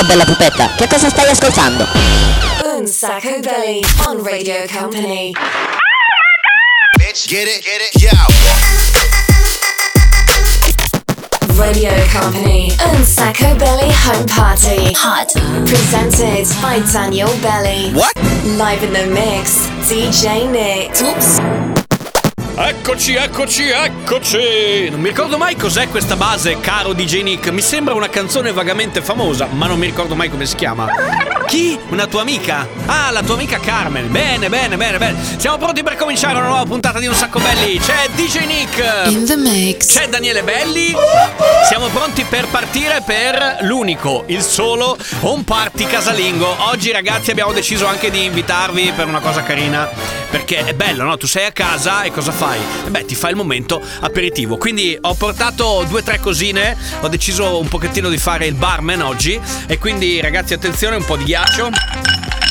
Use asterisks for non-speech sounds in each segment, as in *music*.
Ciao bella pupetta, che cosa stai ascoltando? Un Sacco Belly on Radio Company. Bitch, get it, get it, yo. Radio Company and Sacco Belly Home Party. Hot. Presented by Daniel Belly. What? Live in the mix, DJ Nick. Oops. Eccoci, eccoci, eccoci! Non mi ricordo mai cos'è questa base, caro DJ Nick. Mi sembra una canzone vagamente famosa, ma non mi ricordo mai come si chiama. Chi? Una tua amica? Ah, la tua amica Carmen. Bene, bene, bene, bene. Siamo pronti per cominciare una nuova puntata di Un Sacco Belli. C'è DJ Nick. In the mix. C'è Daniele Belli. Siamo pronti per partire per l'unico, il solo Home Party casalingo. Oggi, ragazzi, abbiamo deciso anche di invitarvi per una cosa carina. Perché è bello, no? Tu sei a casa e cosa fai? E beh, ti fai il momento aperitivo. Quindi ho portato due o tre cosine. Ho deciso un pochettino di fare il barman oggi. E quindi, ragazzi, attenzione, un po' di ghiaccio.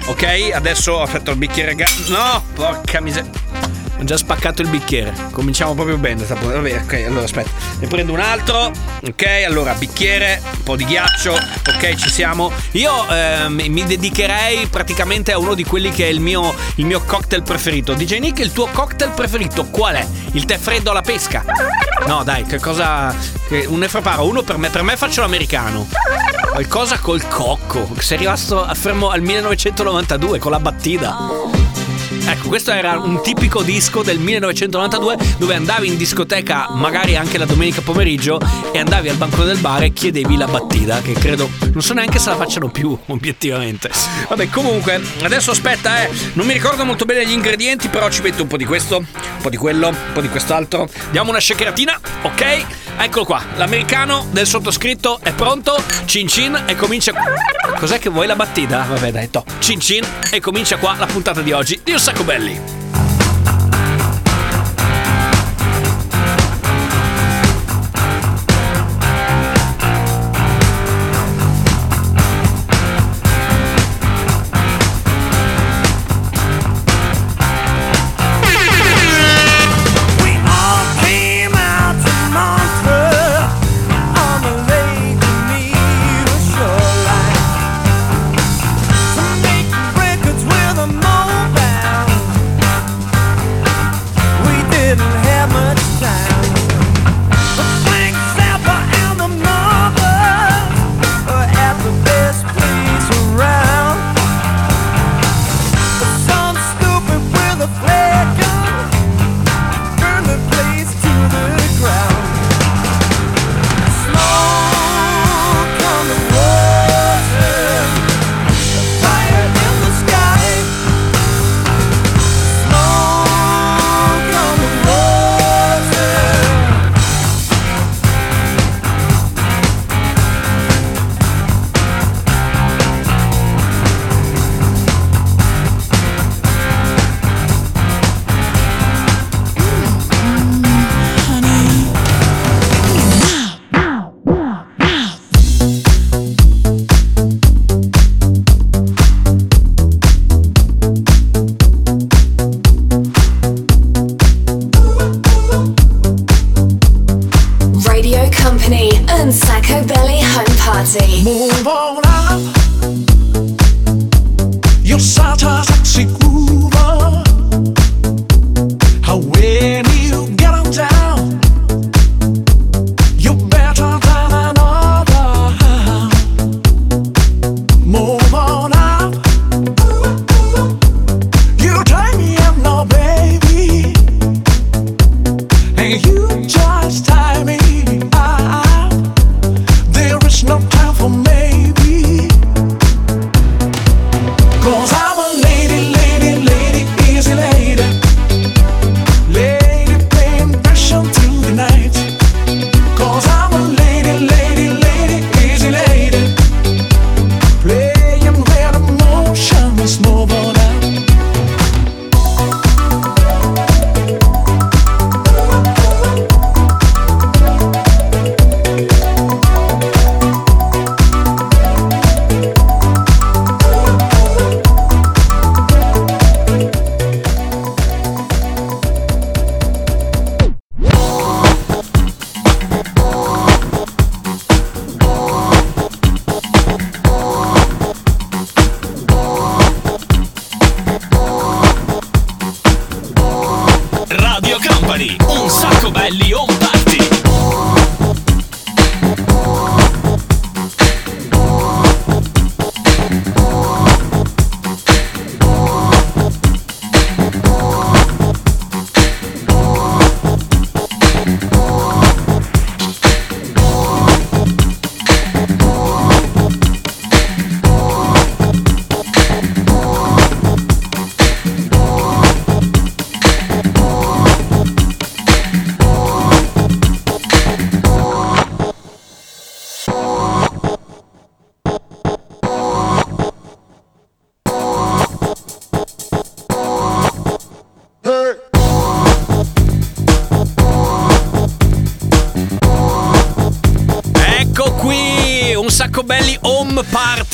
Ok, adesso aspetta il bicchiere. ga- No, porca miseria. Ho già spaccato il bicchiere. Cominciamo proprio bene. Vabbè, ok, allora aspetta. Ne prendo un altro. Ok, allora bicchiere, un po' di ghiaccio. Ok, ci siamo. Io ehm, mi dedicherei praticamente a uno di quelli che è il mio, il mio cocktail preferito. DJ Nick, il tuo cocktail preferito qual è? Il tè freddo alla pesca? No, dai, che cosa. Che ne preparo uno per me. Per me faccio l'americano. Qualcosa col cocco. Sei rimasto fermo al 1992 con la battita. Ecco, questo era un tipico disco del 1992 dove andavi in discoteca magari anche la domenica pomeriggio e andavi al bancone del bar e chiedevi la battita, che credo non so neanche se la facciano più, *laughs* obiettivamente. Vabbè, comunque, adesso aspetta, eh, non mi ricordo molto bene gli ingredienti, però ci metto un po' di questo, un po' di quello, un po' di quest'altro. Diamo una shakeratina, ok? Eccolo qua, l'americano del sottoscritto è pronto, cin cin e comincia... Cos'è che vuoi la battita? Vabbè dai, to. Cin cin e comincia qua la puntata di oggi di Un Sacco Belli.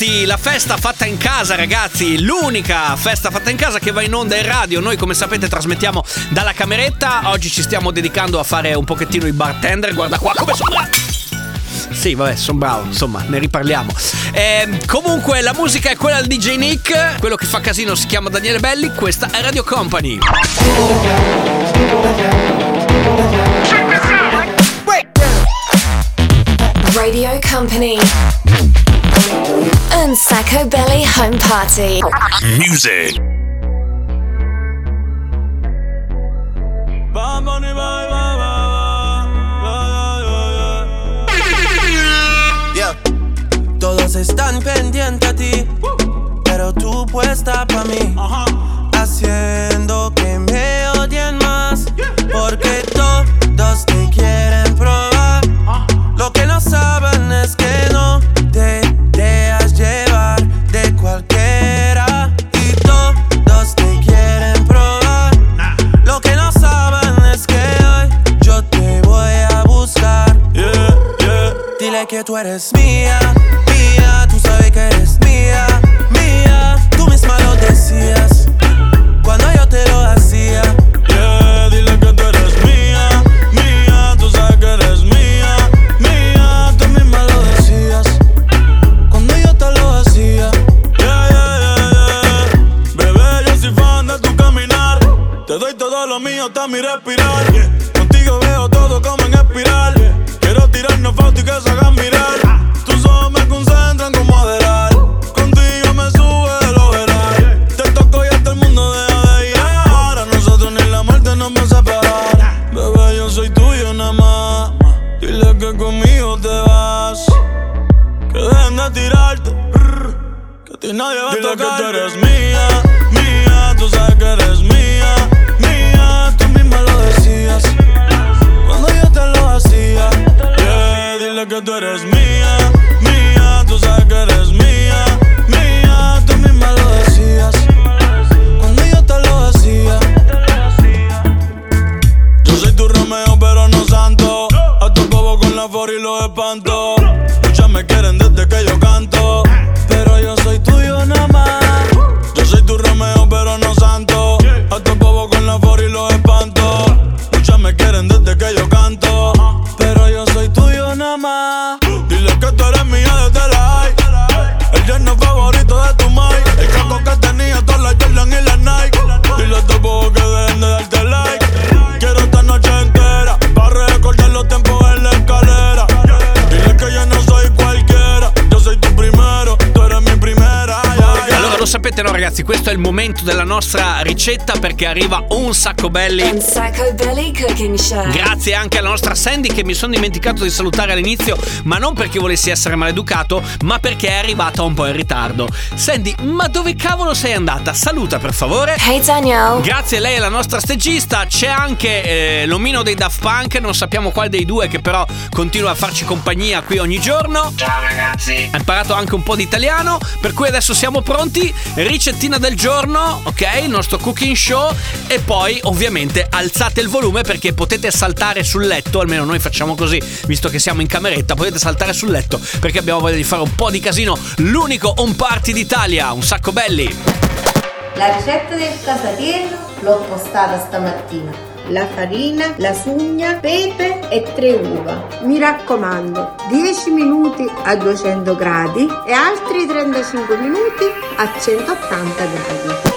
Party, la festa fatta in casa ragazzi, l'unica festa fatta in casa che va in onda in radio, noi come sapete trasmettiamo dalla cameretta, oggi ci stiamo dedicando a fare un pochettino i bartender, guarda qua come sono bravo. Sì, vabbè, sono bravo, insomma, ne riparliamo. Ehm, comunque, la musica è quella del DJ Nick. Quello che fa casino si chiama Daniele Belli. Questa è Radio Company. Radio Company. And Sacco Belly Home Party. Music. Yeah. Todos están pendientes a ti, pero tú puesta pa' mí, haciendo que me odien más, porque eres mía, ¡Bando! Il momento della nostra ricetta perché arriva un sacco belli. And Sacco Belly Cooking Show. Grazie anche alla nostra Sandy che mi sono dimenticato di salutare all'inizio, ma non perché volessi essere maleducato, ma perché è arrivata un po' in ritardo. Sandy, ma dove cavolo sei andata? Saluta per favore. Hey Danielle. Grazie, lei è la nostra stagista. C'è anche eh, l'omino dei Daft Punk, non sappiamo quale dei due, che però continua a farci compagnia qui ogni giorno. Ciao ragazzi. Ha imparato anche un po' di italiano, per cui adesso siamo pronti. Ricettina del giorno, ok? Il nostro cooking show. E poi, ovviamente, alzate il volume perché potete saltare sul letto. Almeno noi facciamo così, visto che siamo in cameretta. Potete saltare sul letto perché abbiamo voglia di fare un po' di casino. L'unico home party d'Italia, un sacco belli. La ricetta del casatiello l'ho postata stamattina. La farina, la sugna, pepe e tre uova. Mi raccomando, 10 minuti a 200 gradi e altri 35 minuti a 180 gradi.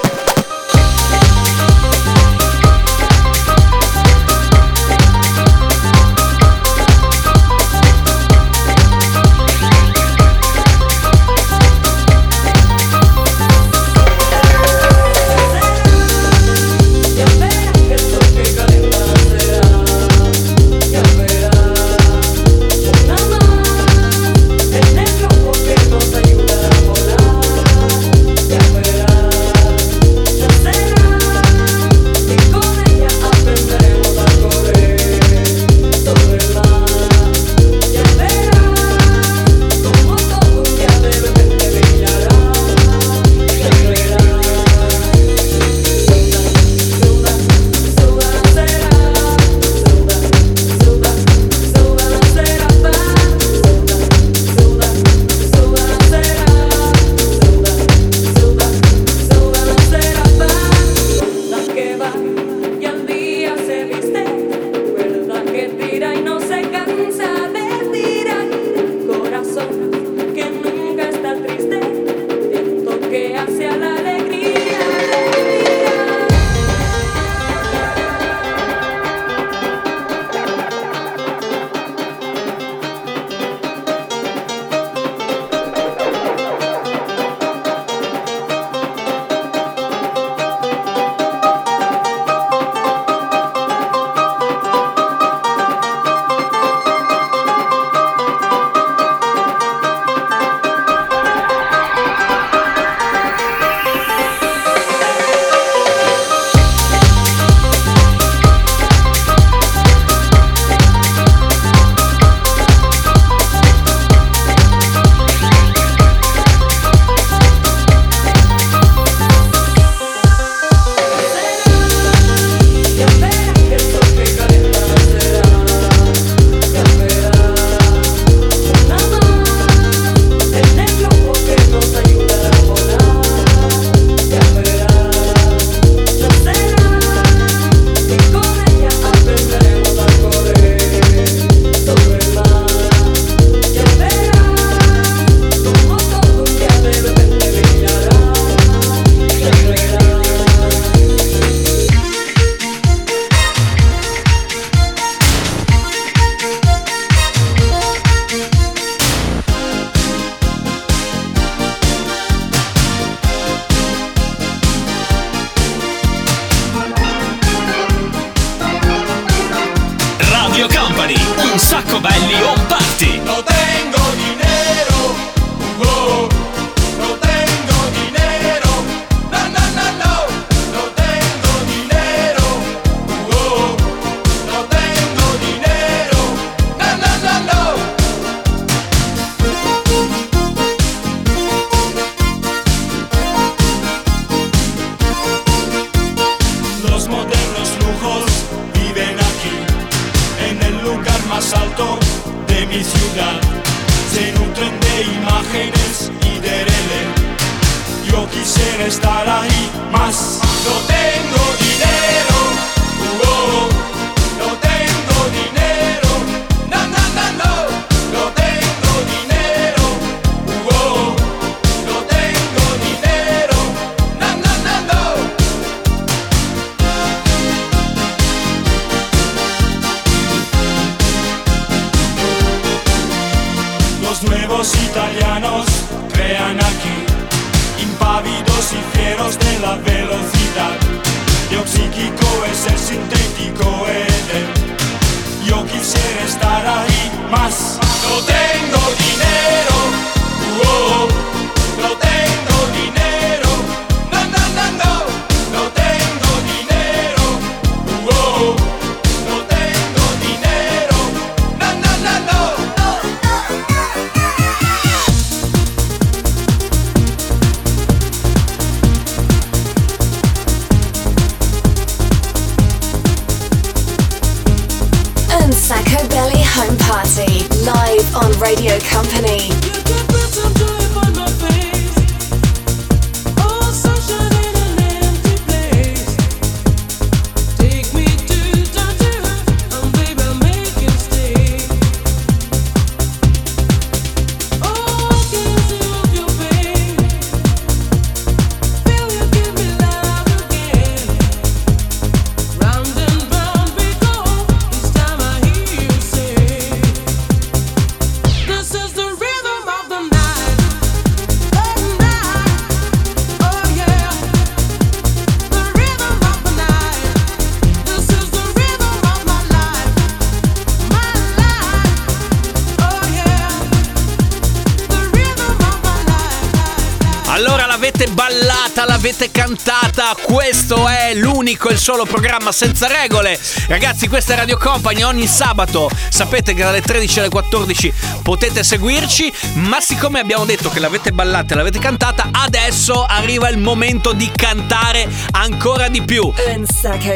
L'avete ballata, l'avete cantata, questo è l'unico e il solo programma senza regole. Ragazzi, questa è Radio Company, ogni sabato sapete che dalle 13 alle 14 potete seguirci, ma siccome abbiamo detto che l'avete ballata e l'avete cantata, adesso arriva il momento di cantare ancora di più.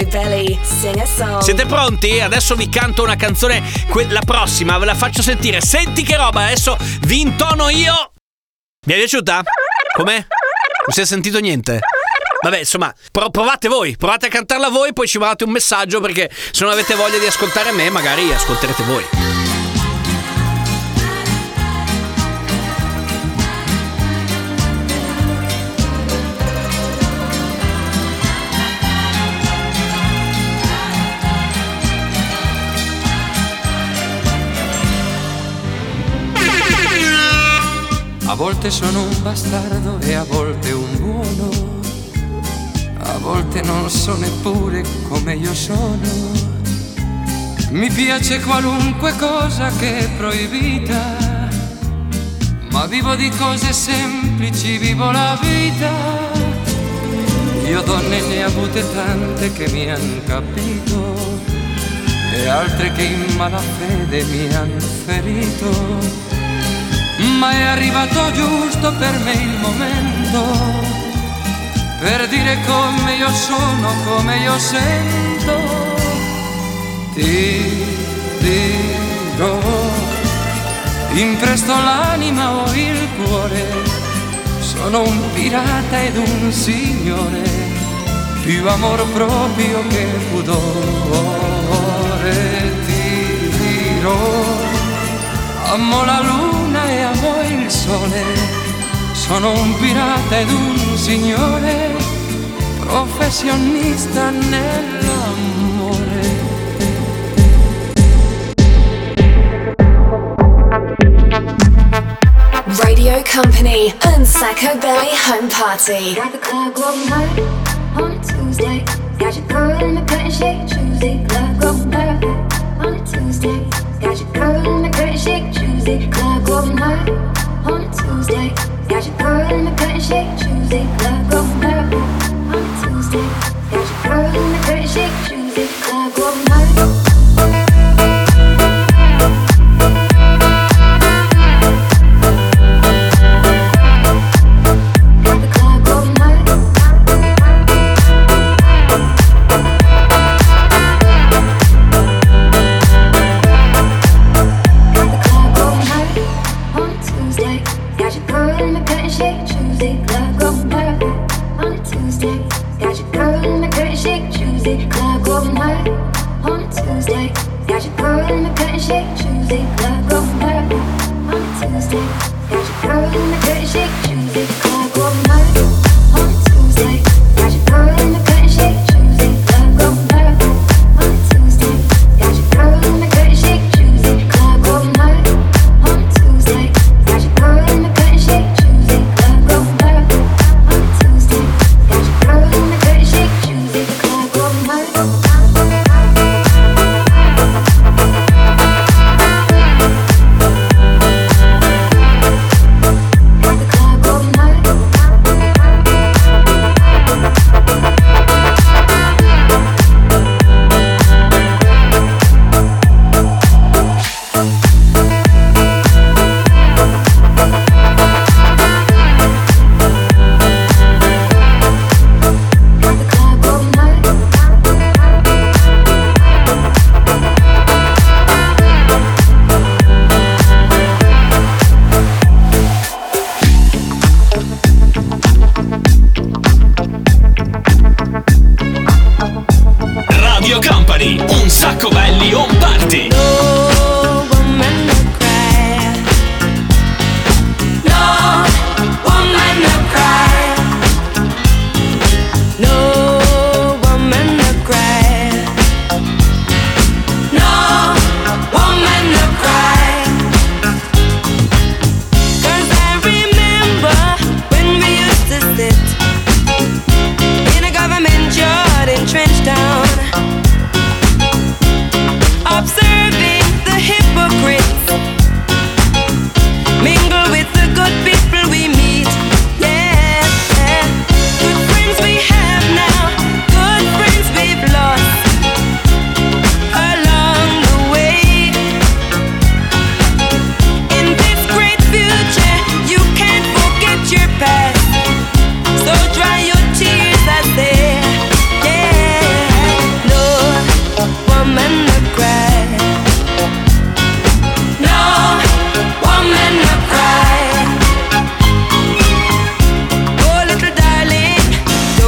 Belly. Siete pronti? Adesso vi canto una canzone, que- la prossima ve la faccio sentire. Senti che roba, adesso vi intono io. Vi è piaciuta? Com'è? Non si è sentito niente? Vabbè, insomma, pro- provate voi, provate a cantarla voi, poi ci mandate un messaggio perché se non avete voglia di ascoltare me, magari ascolterete voi. A volte sono un bastardo e a volte. A volte non so neppure come io sono. Mi piace qualunque cosa che è proibita. Ma vivo di cose semplici, vivo la vita. Io donne ne ho avute tante che mi han capito e altre che in malafede mi hanno ferito ma è arrivato giusto per me il momento per dire come io sono, come io sento. Ti dirò, impresto l'anima o il cuore, sono un pirata ed un signore, più amor proprio che pudore. Ti dirò. Amo la luna e amo il sole, sono un pirata ed un signore, professionista nell'amore. Radio Company and Sacco Belly Home Party. Got the club glowing hot on a Tuesday. Got your girl in the pretty shake Tuesday. Club glowing hot on a Tuesday. Got your girl in the pretty shake Tuesday. Club glowing hot on a Tuesday. Got your girl in chick.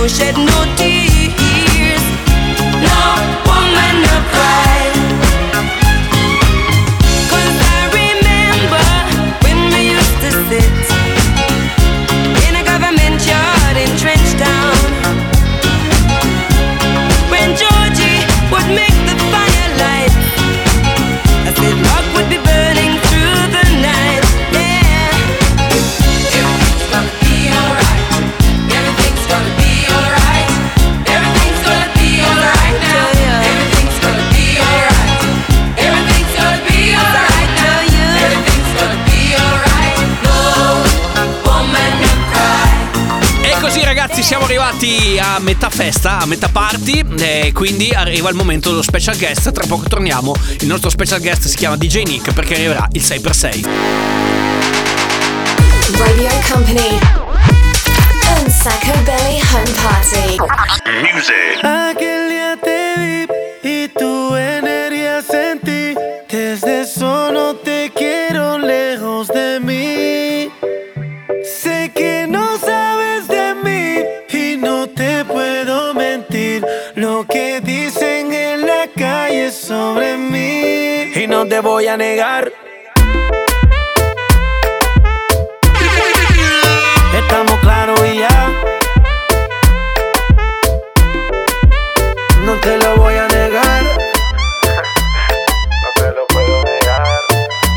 Shed no tears. Arrivati a metà festa, a metà party e quindi arriva il momento dello special guest. Tra poco torniamo. Il nostro special guest si chiama DJ Nick perché arriverà il 6x6. Radio Company and Sacco Belly Home Party. Music. Y no te voy a negar. Estamos claros y ya. No te lo voy a negar. No te lo puedo negar.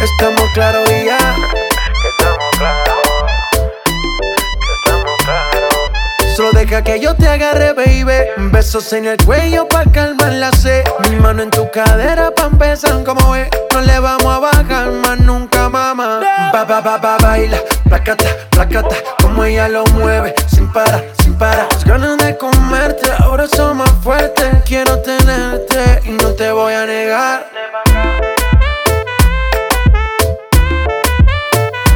Estamos claros y ya. Estamos claros. Estamos claros. Solo deja que yo te agarre, baby. Besos en el cuello pa' calmar la sed. Mi mano en tu cadera pa' empezar como es. No le vamos a bajar más nunca, mamá. Ba, ba, ba, ba, baila. Placata, placata. Como ella lo mueve. Sin parar, sin parar. Las ganas de comerte. Ahora son más fuertes. Quiero tenerte y no te voy a negar.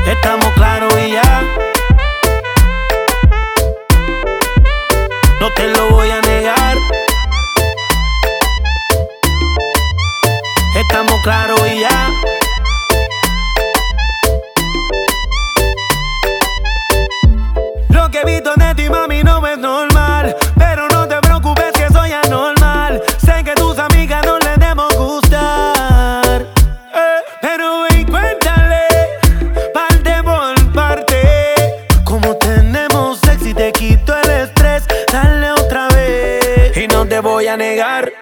Estamos claros y ya. No te lo voy a negar. estamos claros y ya. Lo que he visto en ti, mami, no es normal. Pero no te preocupes que soy anormal. Sé que tus amigas no les demos gustar. Eh, pero ven, cuéntale, parte por parte. Como tenemos sexy, te quito el estrés. Dale otra vez. Y no te voy a negar.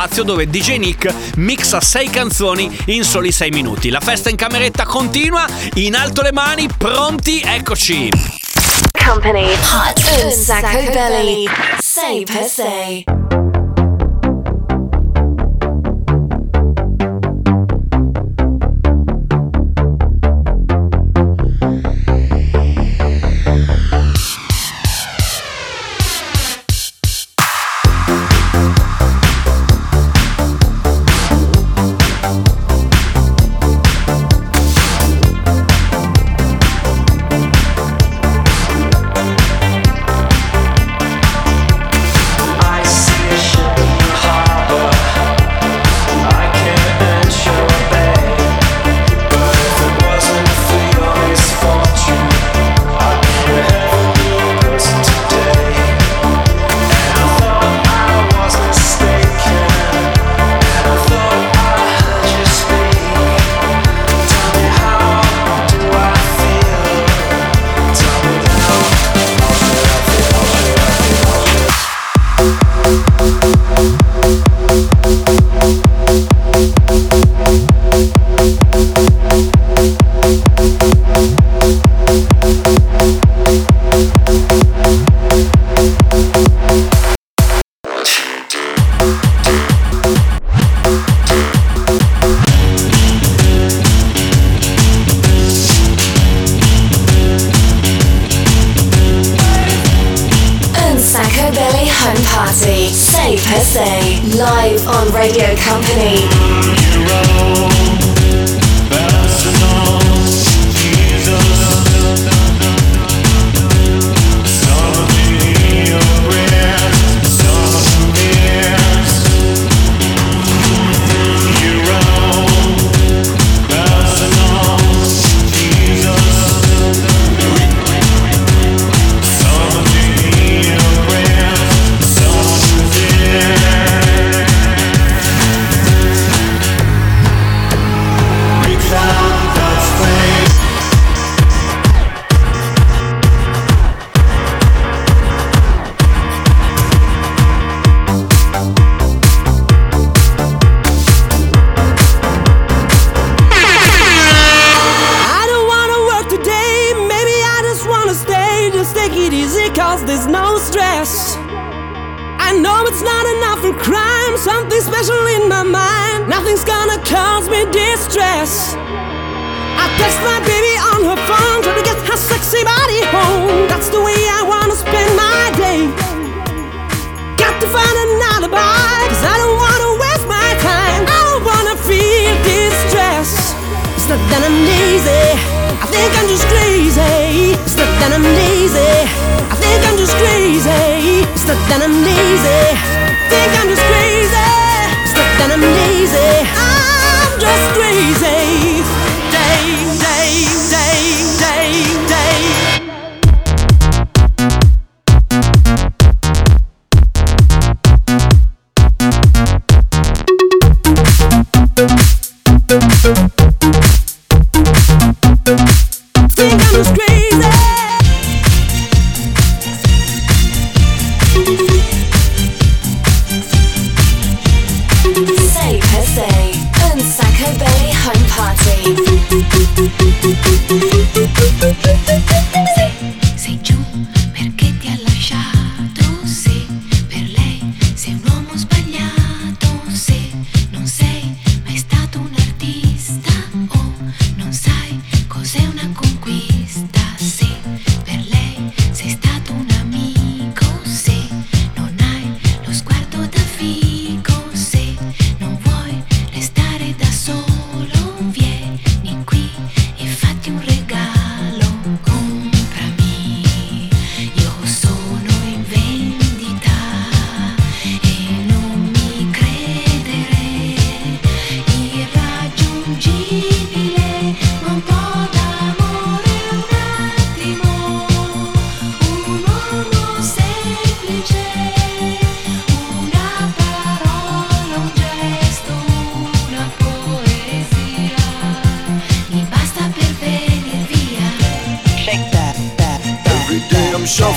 spazio dove DJ Nick mixa sei canzoni in soli sei minuti. La festa in cameretta continua, in alto le mani, pronti, eccoci! Company Hot un sacco belly 6x6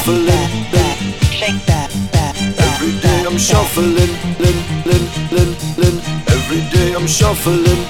shuffling. Shake that. Every day I'm shuffling. Every day I'm shuffling.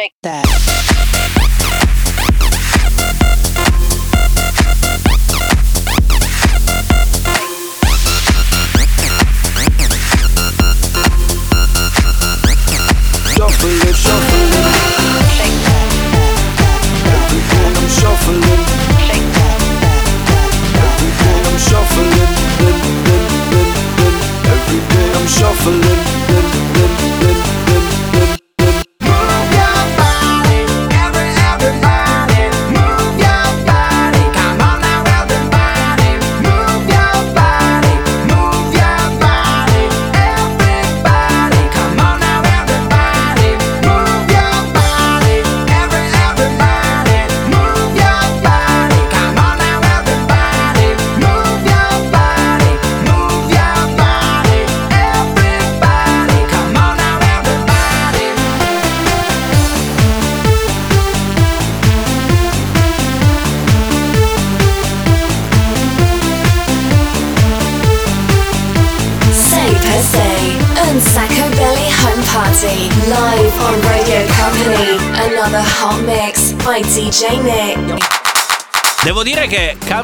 Shake that.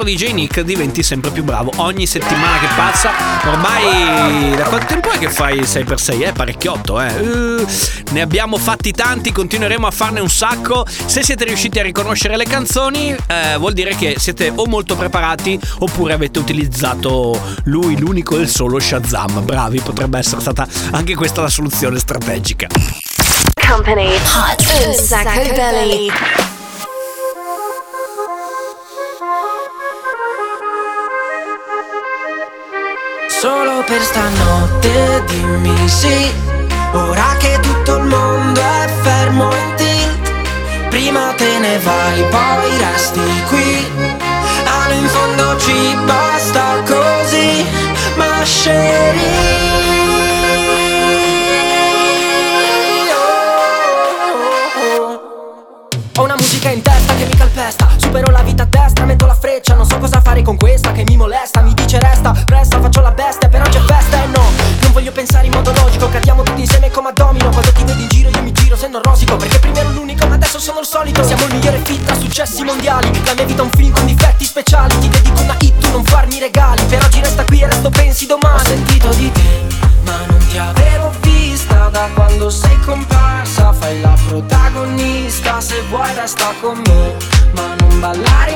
DJ Nick diventi sempre più bravo ogni settimana che passa. Ormai da quanto tempo è che fai il 6x6? Eh, parecchiotto, eh. Uh, ne abbiamo fatti tanti, continueremo a farne un sacco. Se siete riusciti a riconoscere le canzoni, eh, vuol dire che siete o molto preparati oppure avete utilizzato lui, l'unico e il solo Shazam. Bravi, potrebbe essere stata anche questa la soluzione strategica. Company, hot Sacco Belly. Solo per stanotte dimmi sì. Ora che tutto il mondo è fermo in tilt Prima te ne vai, poi resti qui. Allo in fondo ci basta così Ma Ho una musica in testa che mi calpesta. Supero la vita a destra, metto la freccia. Non so cosa fare con questa che mi molesta. Mi dice resta, presta, faccio la bestia Però c'è festa. E no Non voglio pensare in modo logico. Cadiamo tutti insieme come a domino. Quando ti vedo in giro io mi giro se non rosico. Perché prima ero l'unico ma adesso sono il solito. Siamo il migliore fit tra successi mondiali. La mia vita è un film con difetti speciali. Ti dedico una hit, tu non farmi regali. Per oggi resta qui e resto pensi domani. Ho sentito di te ma non ti avevo vista. Da quando sei comparsa Fai la protagonista, se vuoi resta con me Ma non ballare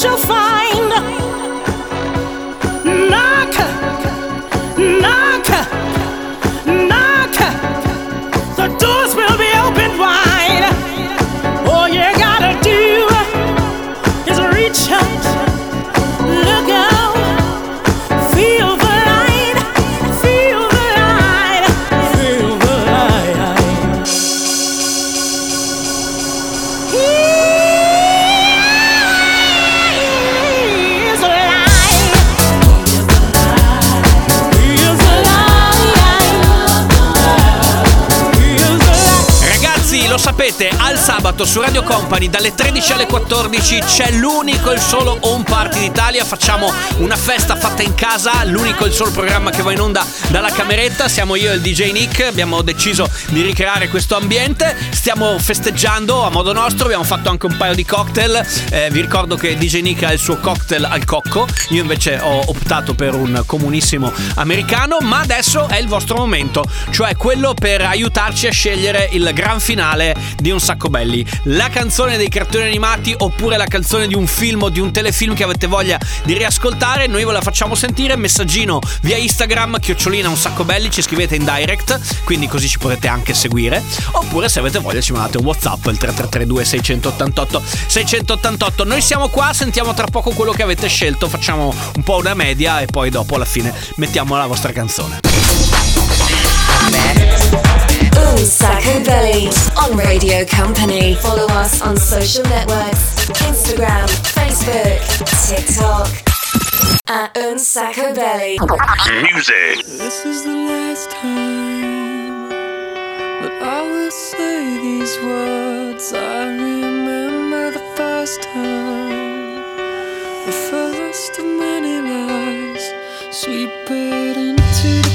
shofar. Su Radio Company dalle 13 alle 14 c'è l'unico e il solo home party d'Italia. Facciamo una festa fatta in casa, l'unico e il solo programma che va in onda dalla cameretta. Siamo io e il DJ Nick, abbiamo deciso di ricreare questo ambiente. Stiamo festeggiando a modo nostro, abbiamo fatto anche un paio di cocktail. Eh, vi ricordo che DJ Nick ha il suo cocktail al cocco, io invece ho optato per un comunissimo americano, ma adesso è il vostro momento, cioè quello per aiutarci a scegliere il gran finale di Un Sacco Belli. La canzone dei cartoni animati oppure la canzone di un film o di un telefilm che avete voglia di riascoltare, noi ve la facciamo sentire. Messaggino via Instagram, chiocciolina Un Sacco Belli, ci scrivete in direct, quindi così ci potete anche seguire. Oppure se avete voglia ci mandate un WhatsApp il 3332 688 688. Noi siamo qua, sentiamo tra poco quello che avete scelto, facciamo un po' una media e poi dopo alla fine mettiamo la vostra canzone. Un Sacco Belly on Radio Company. Follow us on social networks Instagram, Facebook, TikTok. At Un Sacco Belly. Music. This is the last time that I will say these words. I remember the first time, the first of many lies. Sweep it into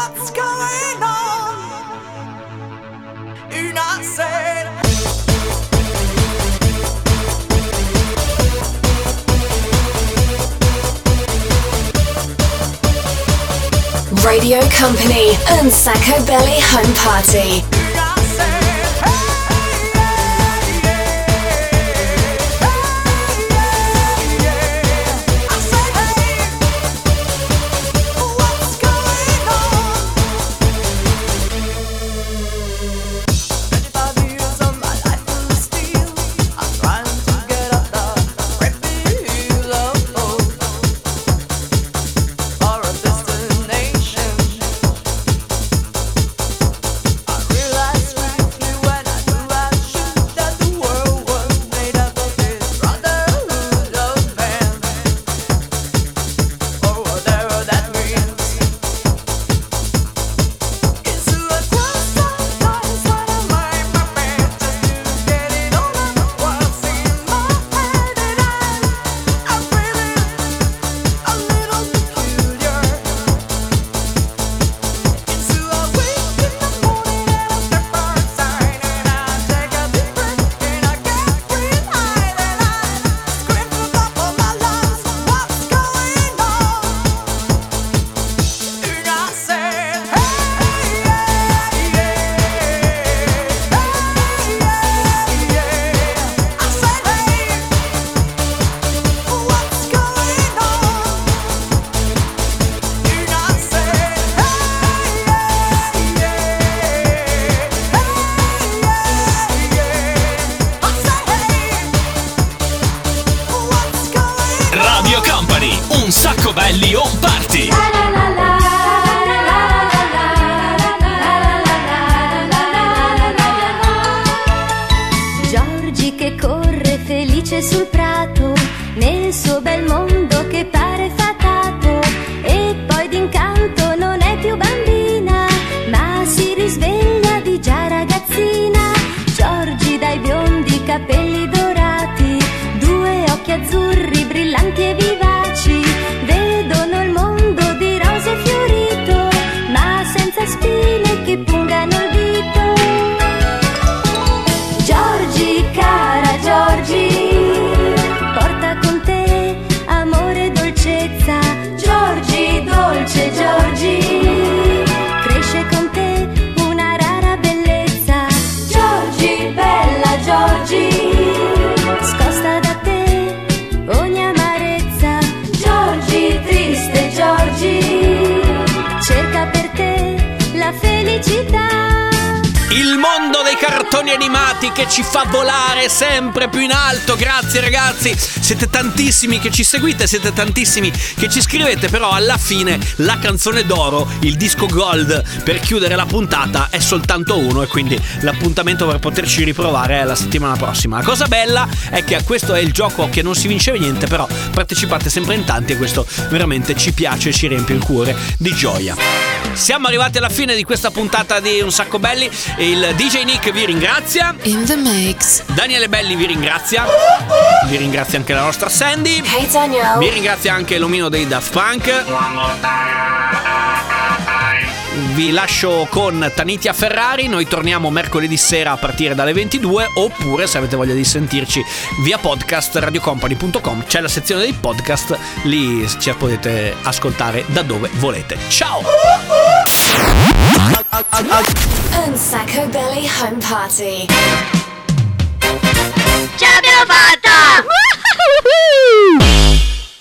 what's going on. You not. Radio Company and Sacco Belly Home Party. Mondo dei cartoni animati che ci fa volare sempre più in alto. Grazie ragazzi, siete tantissimi che ci seguite, siete tantissimi che ci scrivete, però alla fine la canzone d'oro, il disco gold per chiudere la puntata è soltanto uno e quindi l'appuntamento per poterci riprovare è la settimana prossima. La cosa bella è che questo è il gioco che non si vince niente, però partecipate sempre in tanti e questo veramente ci piace e ci riempie il cuore di gioia. Siamo arrivati alla fine di questa puntata di Un Sacco Belli. Il DJ Nick vi ringrazia. In the mix. Daniele Belli vi ringrazia. Vi ringrazia anche la nostra Sandy. Hey Daniel. Vi ringrazia anche l'omino dei Daft Punk. Vi lascio con Tanitia Ferrari. Noi torniamo mercoledì sera a partire dalle 22. Oppure, se avete voglia di sentirci via podcast, radiocompany.com. C'è la sezione dei podcast. Lì ci potete ascoltare da dove volete. Ciao! Un sacco belly home party. Ce l'abbiamo fatta!